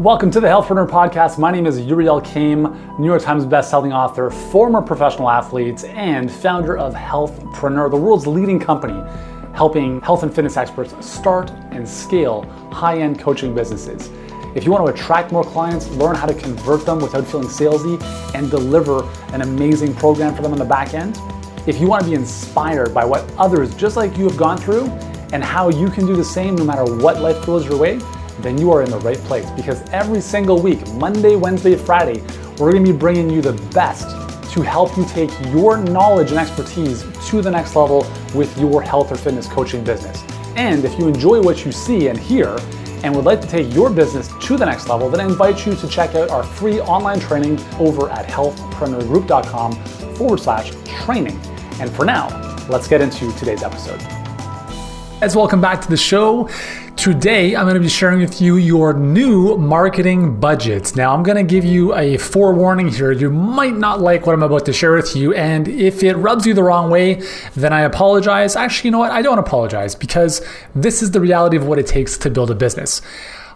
Welcome to the Healthpreneur Podcast. My name is Yuri Elkaim, New York Times bestselling author, former professional athlete, and founder of Healthpreneur, the world's leading company helping health and fitness experts start and scale high-end coaching businesses. If you want to attract more clients, learn how to convert them without feeling salesy, and deliver an amazing program for them on the back end, if you want to be inspired by what others just like you have gone through and how you can do the same no matter what life throws your way, then you are in the right place because every single week, Monday, Wednesday, Friday, we're going to be bringing you the best to help you take your knowledge and expertise to the next level with your health or fitness coaching business. And if you enjoy what you see and hear and would like to take your business to the next level, then I invite you to check out our free online training over at healthpreneurgroup.com forward slash training. And for now, let's get into today's episode. Guys, welcome back to the show. Today, I'm going to be sharing with you your new marketing budgets. Now, I'm going to give you a forewarning here. You might not like what I'm about to share with you, and if it rubs you the wrong way, then I apologize. Actually, you know what? I don't apologize because this is the reality of what it takes to build a business.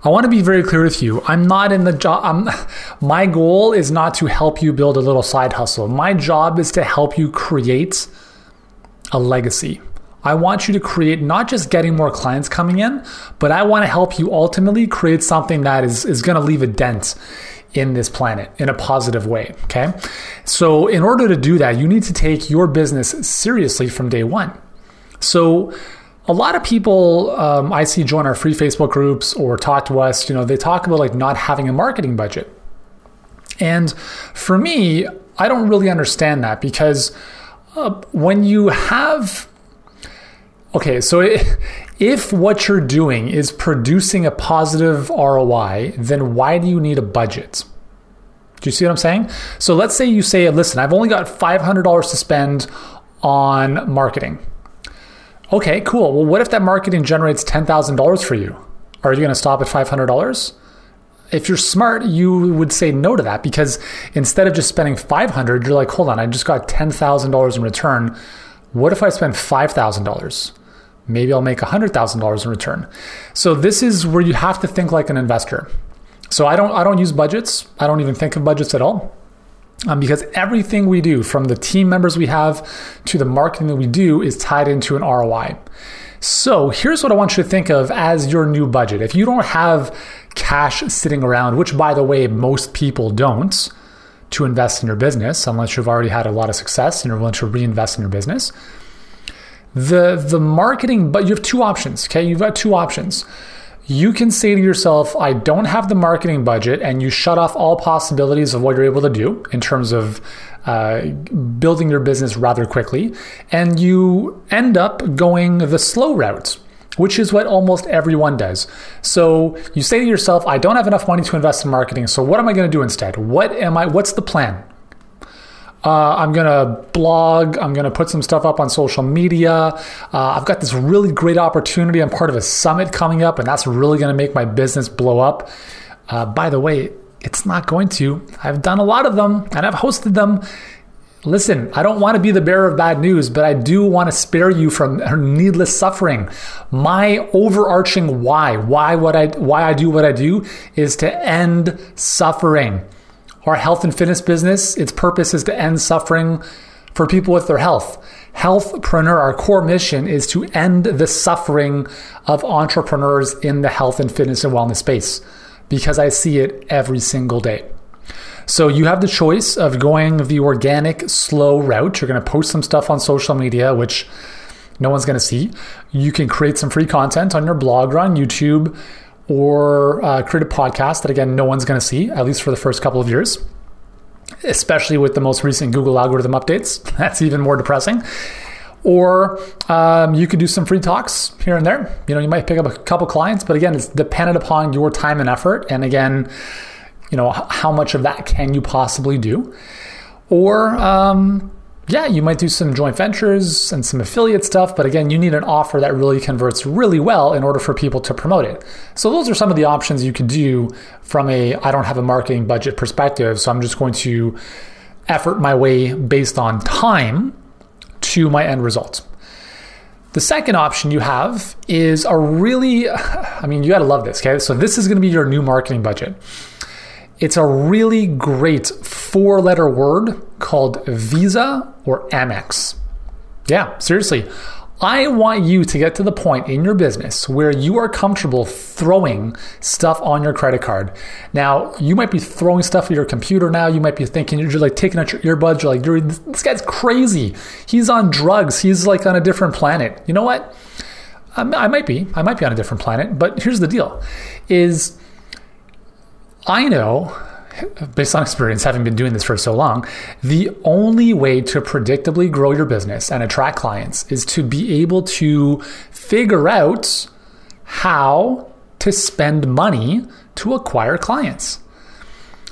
I want to be very clear with you. I'm not in the job. my goal is not to help you build a little side hustle. My job is to help you create a legacy. I want you to create not just getting more clients coming in, but I want to help you ultimately create something that is, is going to leave a dent in this planet in a positive way. Okay. So, in order to do that, you need to take your business seriously from day one. So, a lot of people um, I see join our free Facebook groups or talk to us, you know, they talk about like not having a marketing budget. And for me, I don't really understand that because uh, when you have Okay, so if what you're doing is producing a positive ROI, then why do you need a budget? Do you see what I'm saying? So let's say you say, listen, I've only got $500 to spend on marketing. Okay, cool. Well, what if that marketing generates $10,000 for you? Are you going to stop at $500? If you're smart, you would say no to that because instead of just spending 500, you're like, hold on, I just got $10,000 in return. What if I spend $5,000? Maybe I'll make $100,000 in return. So this is where you have to think like an investor. So I don't I don't use budgets. I don't even think of budgets at all. Um, because everything we do, from the team members we have to the marketing that we do, is tied into an ROI. So here's what I want you to think of as your new budget. If you don't have cash sitting around, which by the way, most people don't, to invest in your business, unless you've already had a lot of success and you're willing to reinvest in your business the the marketing but you have two options okay you've got two options you can say to yourself i don't have the marketing budget and you shut off all possibilities of what you're able to do in terms of uh, building your business rather quickly and you end up going the slow route which is what almost everyone does. So you say to yourself, I don't have enough money to invest in marketing. So what am I going to do instead? What am I what's the plan? Uh, I'm going to blog. I'm going to put some stuff up on social media. Uh, I've got this really great opportunity. I'm part of a summit coming up, and that's really going to make my business blow up. Uh, by the way, it's not going to. I've done a lot of them and I've hosted them. Listen, I don't want to be the bearer of bad news, but I do want to spare you from needless suffering. My overarching why, why what I why I do what I do is to end suffering. Our health and fitness business, its purpose is to end suffering for people with their health. Healthpreneur, our core mission is to end the suffering of entrepreneurs in the health and fitness and wellness space because I see it every single day. So you have the choice of going the organic, slow route. You're going to post some stuff on social media, which no one's going to see. You can create some free content on your blog or on YouTube or uh, create a podcast that, again, no one's going to see, at least for the first couple of years, especially with the most recent Google algorithm updates. That's even more depressing. Or um, you could do some free talks here and there. You know, you might pick up a couple clients, but again, it's dependent upon your time and effort. And again, you know, how much of that can you possibly do? Or um, yeah, you might do some joint ventures and some affiliate stuff, but again, you need an offer that really converts really well in order for people to promote it. So those are some of the options you could do from a I don't have a marketing budget perspective, so I'm just going to effort my way based on time to my end result. The second option you have is a really, I mean, you gotta love this, okay? So, this is gonna be your new marketing budget. It's a really great four letter word called Visa or Amex. Yeah, seriously. I want you to get to the point in your business where you are comfortable throwing stuff on your credit card. Now, you might be throwing stuff at your computer now. You might be thinking you're just like taking out your earbuds. You're like, this guy's crazy. He's on drugs. He's like on a different planet. You know what? I might be. I might be on a different planet. But here's the deal: is I know based on experience, having been doing this for so long, the only way to predictably grow your business and attract clients is to be able to figure out how to spend money to acquire clients.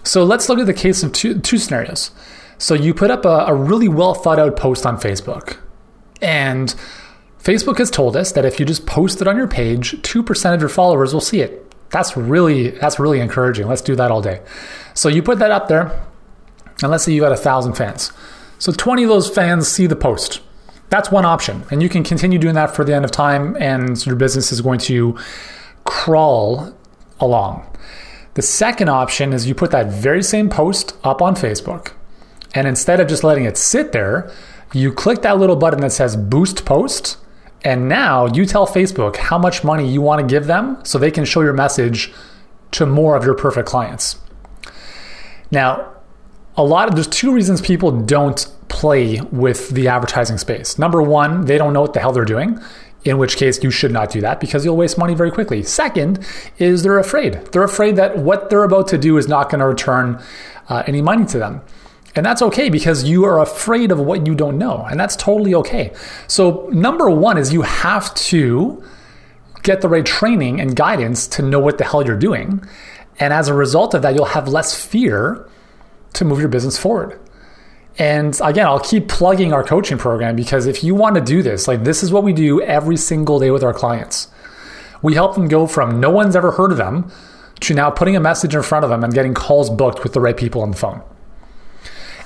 So let's look at the case of two, two scenarios. So you put up a, a really well thought out post on Facebook, and Facebook has told us that if you just post it on your page, 2% of your followers will see it. That's really that's really encouraging. Let's do that all day. So you put that up there, and let's say you got a thousand fans. So 20 of those fans see the post. That's one option. And you can continue doing that for the end of time, and your business is going to crawl along. The second option is you put that very same post up on Facebook. And instead of just letting it sit there, you click that little button that says boost post and now you tell Facebook how much money you want to give them so they can show your message to more of your perfect clients. Now, a lot of there's two reasons people don't play with the advertising space. Number one, they don't know what the hell they're doing, in which case you should not do that because you'll waste money very quickly. Second is they're afraid. They're afraid that what they're about to do is not going to return uh, any money to them. And that's okay because you are afraid of what you don't know. And that's totally okay. So, number one is you have to get the right training and guidance to know what the hell you're doing. And as a result of that, you'll have less fear to move your business forward. And again, I'll keep plugging our coaching program because if you want to do this, like this is what we do every single day with our clients. We help them go from no one's ever heard of them to now putting a message in front of them and getting calls booked with the right people on the phone.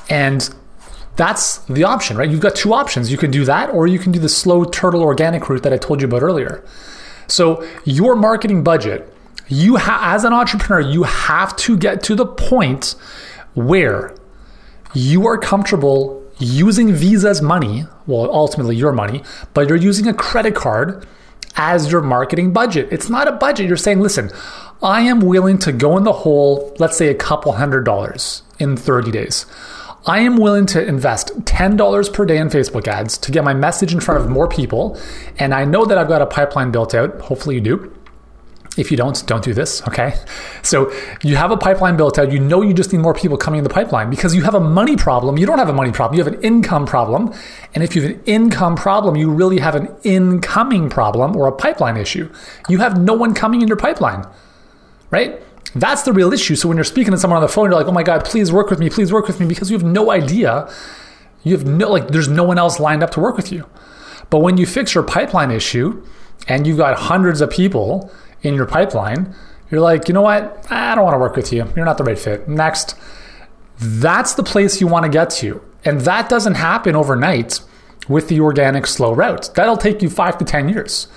And that's the option, right? You've got two options. You can do that, or you can do the slow turtle organic route that I told you about earlier. So, your marketing budget, you ha- as an entrepreneur, you have to get to the point where you are comfortable using Visa's money, well, ultimately your money, but you're using a credit card as your marketing budget. It's not a budget. You're saying, listen, I am willing to go in the hole, let's say a couple hundred dollars in 30 days. I am willing to invest $10 per day in Facebook ads to get my message in front of more people. And I know that I've got a pipeline built out. Hopefully, you do. If you don't, don't do this, okay? So you have a pipeline built out. You know you just need more people coming in the pipeline because you have a money problem. You don't have a money problem, you have an income problem. And if you have an income problem, you really have an incoming problem or a pipeline issue. You have no one coming in your pipeline, right? That's the real issue. So when you're speaking to someone on the phone, you're like, oh my God, please work with me, please work with me, because you have no idea. You have no, like, there's no one else lined up to work with you. But when you fix your pipeline issue and you've got hundreds of people in your pipeline, you're like, you know what? I don't want to work with you. You're not the right fit. Next. That's the place you want to get to. And that doesn't happen overnight with the organic slow route. That'll take you five to 10 years.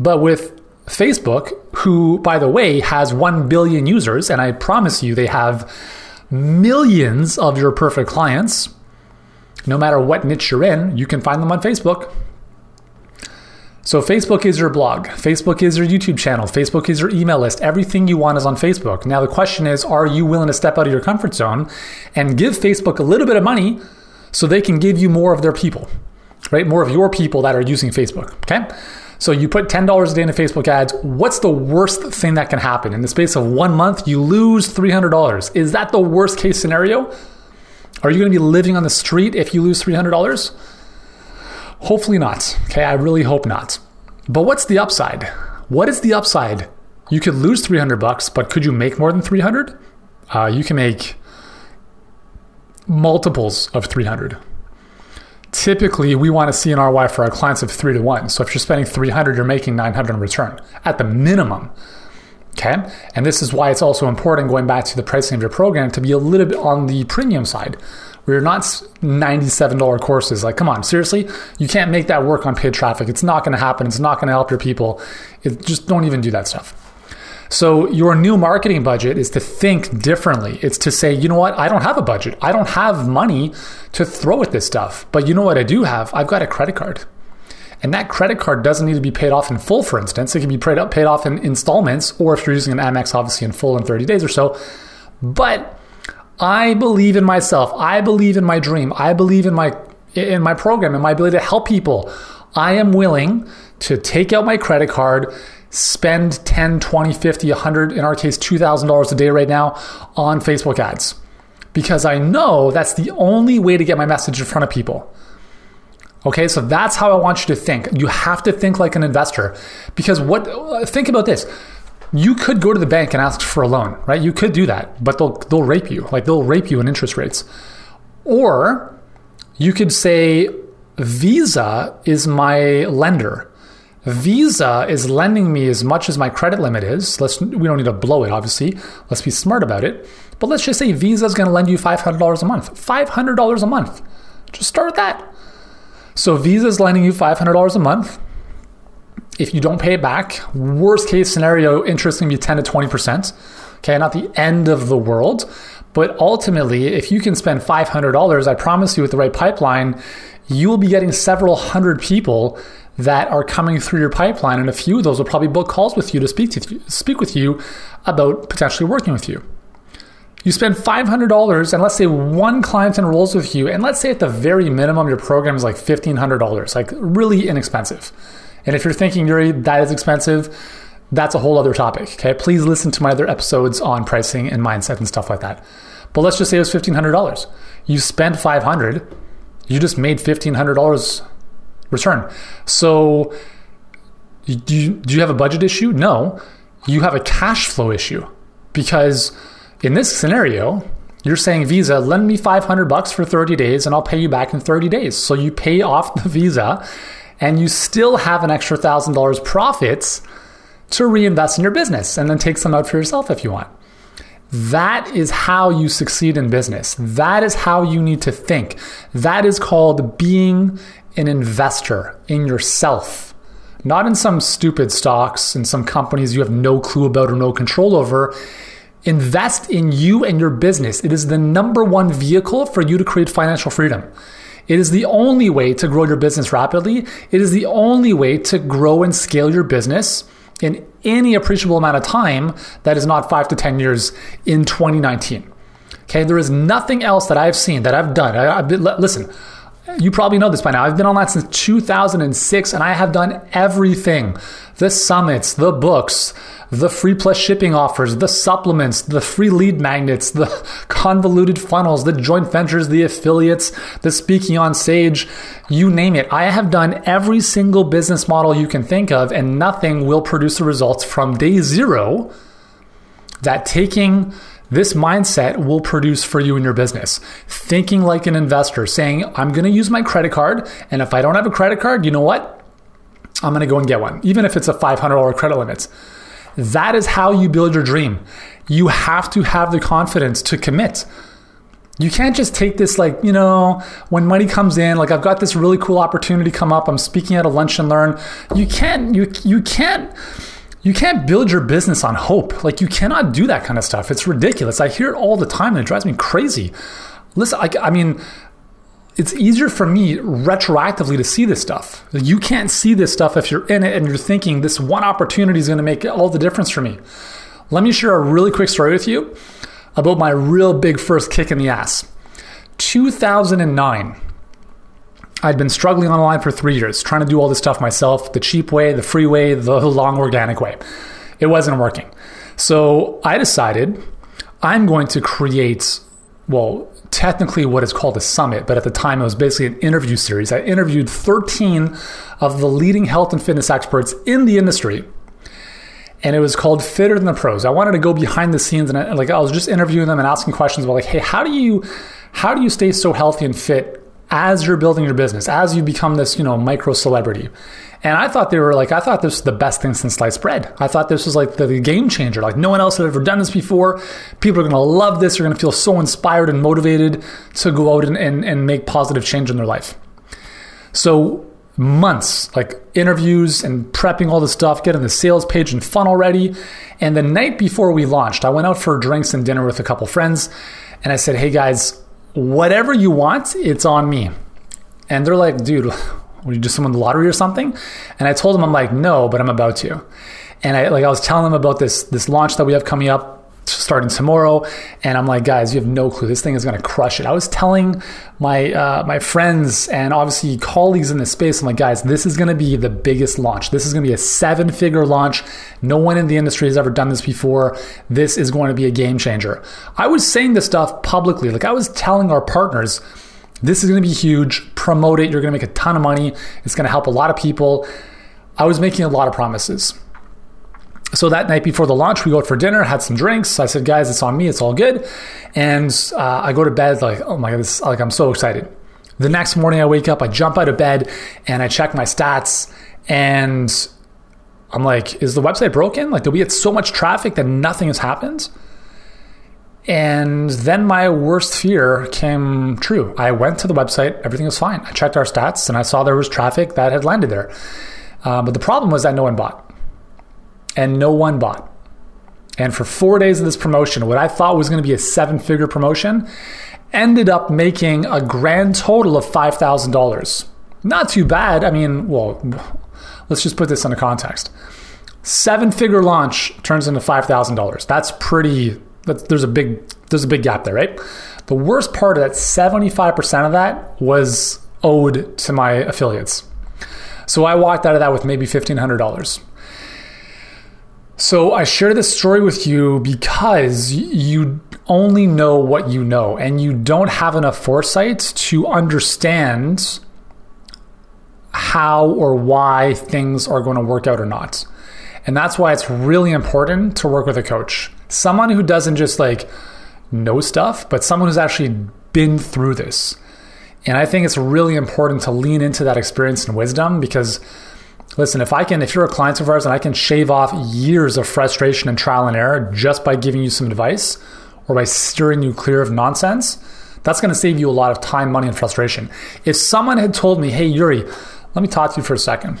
But with Facebook, who, by the way, has 1 billion users, and I promise you they have millions of your perfect clients. No matter what niche you're in, you can find them on Facebook. So, Facebook is your blog, Facebook is your YouTube channel, Facebook is your email list. Everything you want is on Facebook. Now, the question is are you willing to step out of your comfort zone and give Facebook a little bit of money so they can give you more of their people, right? More of your people that are using Facebook, okay? So you put $10 a day into Facebook ads. What's the worst thing that can happen? In the space of one month, you lose $300. Is that the worst case scenario? Are you going to be living on the street if you lose $300? Hopefully not. Okay, I really hope not. But what's the upside? What is the upside? You could lose 300 bucks, but could you make more than 300? Uh, you can make multiples of 300 typically we want to see an ROI for our clients of three to one. So if you're spending 300, you're making 900 in return at the minimum. Okay. And this is why it's also important going back to the pricing of your program to be a little bit on the premium side. you're not $97 courses. Like, come on, seriously? You can't make that work on paid traffic. It's not going to happen. It's not going to help your people. It, just don't even do that stuff. So, your new marketing budget is to think differently. It's to say, you know what? I don't have a budget. I don't have money to throw at this stuff. But you know what I do have? I've got a credit card. And that credit card doesn't need to be paid off in full, for instance. It can be paid, up, paid off in installments, or if you're using an Amex, obviously in full in 30 days or so. But I believe in myself. I believe in my dream. I believe in my in my program and my ability to help people. I am willing to take out my credit card, spend 10, 20, 50, 100, in our case $2,000 a day right now on Facebook ads. Because I know that's the only way to get my message in front of people. Okay, so that's how I want you to think. You have to think like an investor because what uh, think about this. You could go to the bank and ask for a loan, right? You could do that, but they'll they'll rape you. Like they'll rape you in interest rates. Or you could say Visa is my lender. Visa is lending me as much as my credit limit is. Let's we don't need to blow it, obviously. Let's be smart about it. But let's just say Visa is going to lend you $500 a month. $500 a month. Just start with that. So Visa is lending you $500 a month. If you don't pay it back, worst case scenario, interest can be 10 to 20%. Okay, not the end of the world. But ultimately, if you can spend $500, I promise you with the right pipeline, you will be getting several hundred people that are coming through your pipeline. And a few of those will probably book calls with you to speak to you, speak with you about potentially working with you. You spend $500 and let's say one client enrolls with you, and let's say at the very minimum your program is like $1,500, like really inexpensive. And if you're thinking Yuri, that is expensive, that's a whole other topic. Okay, please listen to my other episodes on pricing and mindset and stuff like that. But let's just say it was $1,500. You spent 500 you just made $1,500 return. So, do you, do you have a budget issue? No, you have a cash flow issue because in this scenario, you're saying Visa, lend me 500 bucks for 30 days and I'll pay you back in 30 days. So you pay off the Visa and you still have an extra $1,000 profits to reinvest in your business and then take some out for yourself if you want. That is how you succeed in business. That is how you need to think. That is called being an investor in yourself, not in some stupid stocks and some companies you have no clue about or no control over. Invest in you and your business. It is the number one vehicle for you to create financial freedom. It is the only way to grow your business rapidly. It is the only way to grow and scale your business in any appreciable amount of time that is not five to 10 years in 2019. Okay, there is nothing else that I've seen that I've done. I, have been, listen, you probably know this by now. I've been online since 2006 and I have done everything the summits, the books, the free plus shipping offers, the supplements, the free lead magnets, the convoluted funnels, the joint ventures, the affiliates, the speaking on stage, you name it. I have done every single business model you can think of, and nothing will produce the results from day zero that taking this mindset will produce for you in your business. Thinking like an investor, saying, I'm going to use my credit card, and if I don't have a credit card, you know what? I'm going to go and get one, even if it's a $500 credit limit. That is how you build your dream. You have to have the confidence to commit. You can't just take this like, you know, when money comes in, like I've got this really cool opportunity come up, I'm speaking at a lunch and learn. You can't you you can't you can't build your business on hope. Like you cannot do that kind of stuff. It's ridiculous. I hear it all the time and it drives me crazy. Listen, I, I mean, it's easier for me retroactively to see this stuff. You can't see this stuff if you're in it and you're thinking this one opportunity is going to make all the difference for me. Let me share a really quick story with you about my real big first kick in the ass. 2009. I'd been struggling online for three years, trying to do all this stuff myself the cheap way, the free way, the long organic way. It wasn't working. So I decided I'm going to create, well, technically what is called a summit, but at the time it was basically an interview series. I interviewed 13 of the leading health and fitness experts in the industry. And it was called Fitter Than the Pros. I wanted to go behind the scenes and I, like I was just interviewing them and asking questions about like, hey, how do you how do you stay so healthy and fit as you're building your business, as you become this, you know, micro celebrity? And I thought they were like, I thought this was the best thing since sliced bread. I thought this was like the, the game changer. Like no one else had ever done this before. People are going to love this. They're going to feel so inspired and motivated to go out and, and, and make positive change in their life. So months, like interviews and prepping all the stuff, getting the sales page and funnel ready. And the night before we launched, I went out for drinks and dinner with a couple friends. And I said, hey guys, whatever you want, it's on me. And they're like, dude, would you just win the lottery or something? And I told them, I'm like, no, but I'm about to. And I like I was telling them about this this launch that we have coming up starting tomorrow. And i'm like guys you have no clue. This thing is going to crush it. I was telling my uh, my friends and obviously colleagues in the space i'm like guys this is going to be the biggest launch. This is going to be a seven figure launch. No one in the industry has ever done this before. This is going to be a game changer. I was saying this stuff publicly. Like i was telling our partners this is going to be huge. Promote it. You're going to make a ton of money. It's going to help a lot of people. I was making a lot of promises. So that night before the launch, we go out for dinner, had some drinks. I said, guys, it's on me. It's all good. And uh, I go to bed like, oh my God, this, like I'm so excited. The next morning, I wake up, I jump out of bed, and I check my stats, and I'm like, is the website broken? Like, did we get so much traffic that nothing has happened? And then my worst fear came true. I went to the website, everything was fine. I checked our stats and I saw there was traffic that had landed there. Uh, but the problem was that no one bought. And no one bought. And for four days of this promotion, what I thought was going to be a seven figure promotion ended up making a grand total of $5,000. Not too bad. I mean, well, let's just put this into context. Seven figure launch turns into $5,000. That's pretty there's a big there's a big gap there, right? The worst part of that 75% of that was owed to my affiliates. So I walked out of that with maybe $1500. So I share this story with you because you only know what you know and you don't have enough foresight to understand how or why things are going to work out or not. And that's why it's really important to work with a coach. Someone who doesn't just like know stuff, but someone who's actually been through this. And I think it's really important to lean into that experience and wisdom because listen, if I can if you're a client of ours and I can shave off years of frustration and trial and error just by giving you some advice or by steering you clear of nonsense, that's going to save you a lot of time, money, and frustration. If someone had told me, hey, Yuri, let me talk to you for a second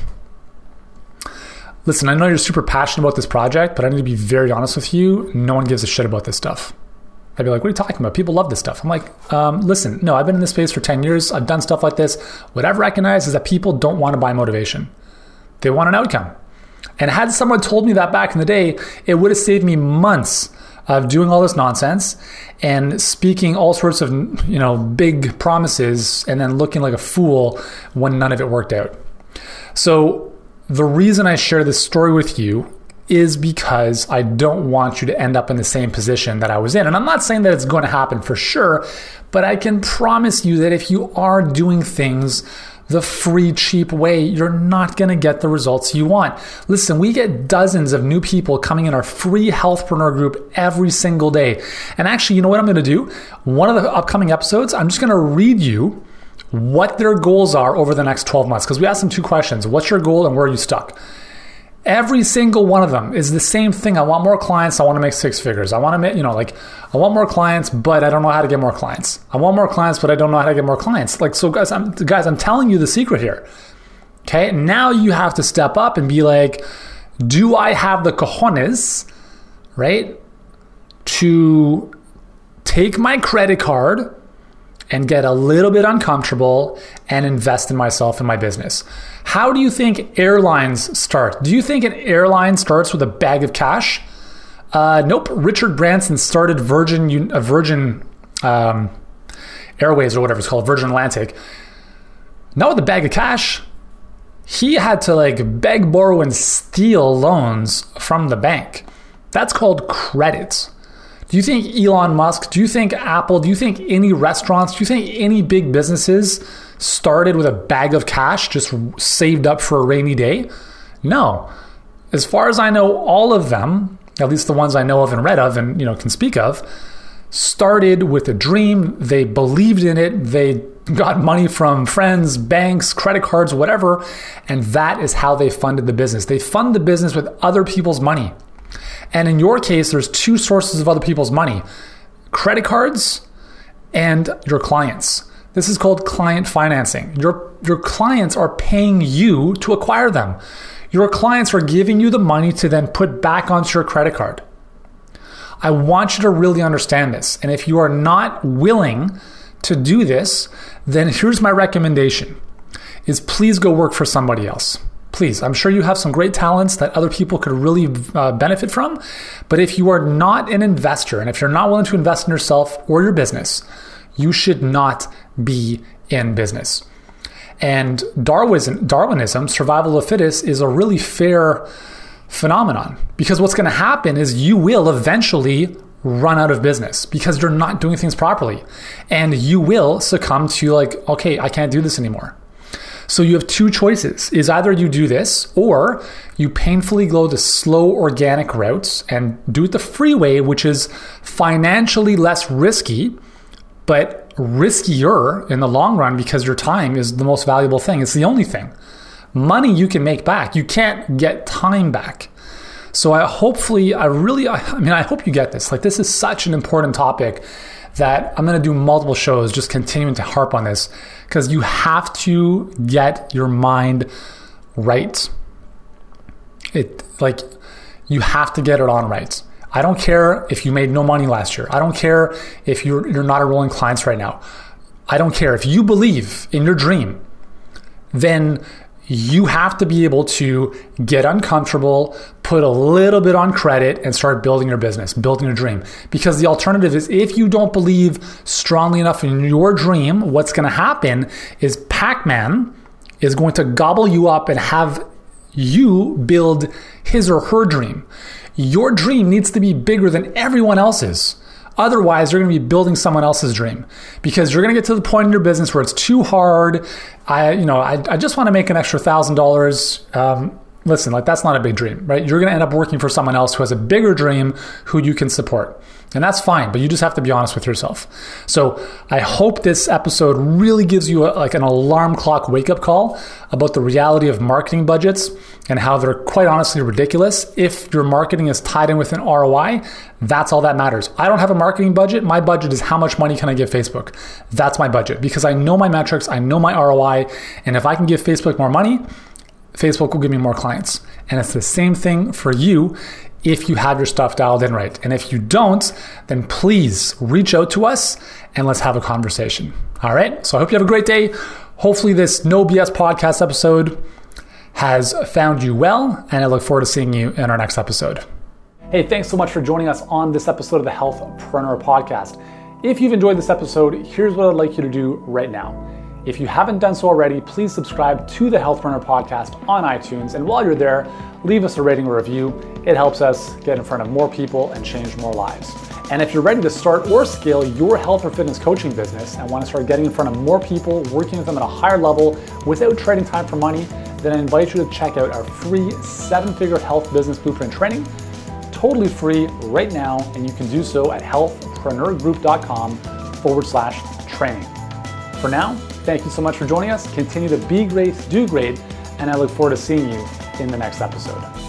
listen, I know you're super passionate about this project, but I need to be very honest with you. No one gives a shit about this stuff. I'd be like, what are you talking about? People love this stuff. I'm like, um, listen, no, I've been in this space for 10 years. I've done stuff like this. What I've recognized is that people don't want to buy motivation, they want an outcome. And had someone told me that back in the day, it would have saved me months of doing all this nonsense and speaking all sorts of you know big promises and then looking like a fool when none of it worked out. So the reason I share this story with you is because I don't want you to end up in the same position that I was in. And I'm not saying that it's going to happen for sure, but I can promise you that if you are doing things the free, cheap way, you're not going to get the results you want. Listen, we get dozens of new people coming in our free healthpreneur group every single day. And actually, you know what I'm going to do? One of the upcoming episodes, I'm just going to read you what their goals are over the next 12 months. Because we asked them two questions What's your goal and where are you stuck? Every single one of them is the same thing. I want more clients. I want to make six figures. I want to make, you know, like, I want more clients, but I don't know how to get more clients. I want more clients, but I don't know how to get more clients. Like, so guys, I'm, guys, I'm telling you the secret here. Okay. Now you have to step up and be like, do I have the cojones, right, to take my credit card and get a little bit uncomfortable and invest in myself and my business. How do you think airlines start? Do you think an airline starts with a bag of cash? Uh, nope. Richard Branson started Virgin, uh, Virgin um, Airways or whatever it's called, Virgin Atlantic. Not with a bag of cash. He had to like beg, borrow, and steal loans from the bank. That's called credit. Do you think Elon Musk, do you think Apple, do you think any restaurants, do you think any big businesses started with a bag of cash just saved up for a rainy day? No. As far as I know, all of them, at least the ones I know of and read of and you know can speak of, started with a dream, they believed in it, they got money from friends, banks, credit cards, whatever, and that is how they funded the business. They fund the business with other people's money. And in your case, there's two sources of other people's money credit cards and your clients. This is called client financing. Your, your clients are paying you to acquire them. Your clients are giving you the money to then put back onto your credit card. I want you to really understand this. And if you are not willing to do this, then here's my recommendation is please go work for somebody else. Please, I'm sure you have some great talents that other people could really uh, benefit from. But if you are not an investor and if you're not willing to invest in yourself or your business, you should not be in business. And Darwinism, Darwinism, survival of the fittest, is a really fair phenomenon because what's going to happen is you will eventually run out of business because you're not doing things properly. And you will succumb to, like, okay, I can't do this anymore. So you have two choices is either you do this or you painfully go the slow organic routes and do it the free way, which is financially less risky, but riskier in the long run because your time is the most valuable thing. It's the only thing. Money you can make back. You can't get time back. So I hopefully, I really, I mean, I hope you get this. Like, this is such an important topic that I'm going to do multiple shows just continuing to harp on this because you have to get your mind right. It, like, you have to get it on right. I don't care if you made no money last year. I don't care if you're, you're not enrolling clients right now. I don't care. If you believe in your dream, then you have to be able to get uncomfortable, put a little bit on credit, and start building your business, building your dream. Because the alternative is if you don't believe strongly enough in your dream, what's going to happen is Pac Man is going to gobble you up and have you build his or her dream. Your dream needs to be bigger than everyone else's. Otherwise, you're going to be building someone else's dream because you're going to get to the point in your business where it's too hard. I, you know, I, I just want to make an extra thousand um, dollars. Listen, like that's not a big dream, right? You're going to end up working for someone else who has a bigger dream who you can support. And that's fine, but you just have to be honest with yourself. So I hope this episode really gives you a, like an alarm clock wake up call about the reality of marketing budgets and how they're quite honestly ridiculous. If your marketing is tied in with an ROI, that's all that matters. I don't have a marketing budget. My budget is how much money can I give Facebook? That's my budget because I know my metrics, I know my ROI, and if I can give Facebook more money, Facebook will give me more clients. And it's the same thing for you if you have your stuff dialed in right. And if you don't, then please reach out to us and let's have a conversation. All right. So I hope you have a great day. Hopefully, this No BS podcast episode has found you well, and I look forward to seeing you in our next episode. Hey, thanks so much for joining us on this episode of the Health Healthpreneur podcast. If you've enjoyed this episode, here's what I'd like you to do right now. If you haven't done so already, please subscribe to the Healthpreneur podcast on iTunes. And while you're there, leave us a rating or review. It helps us get in front of more people and change more lives. And if you're ready to start or scale your health or fitness coaching business and want to start getting in front of more people, working with them at a higher level without trading time for money, then I invite you to check out our free seven figure health business blueprint training. Totally free right now, and you can do so at healthpreneurgroup.com forward slash training. For now, Thank you so much for joining us. Continue to be great, do great, and I look forward to seeing you in the next episode.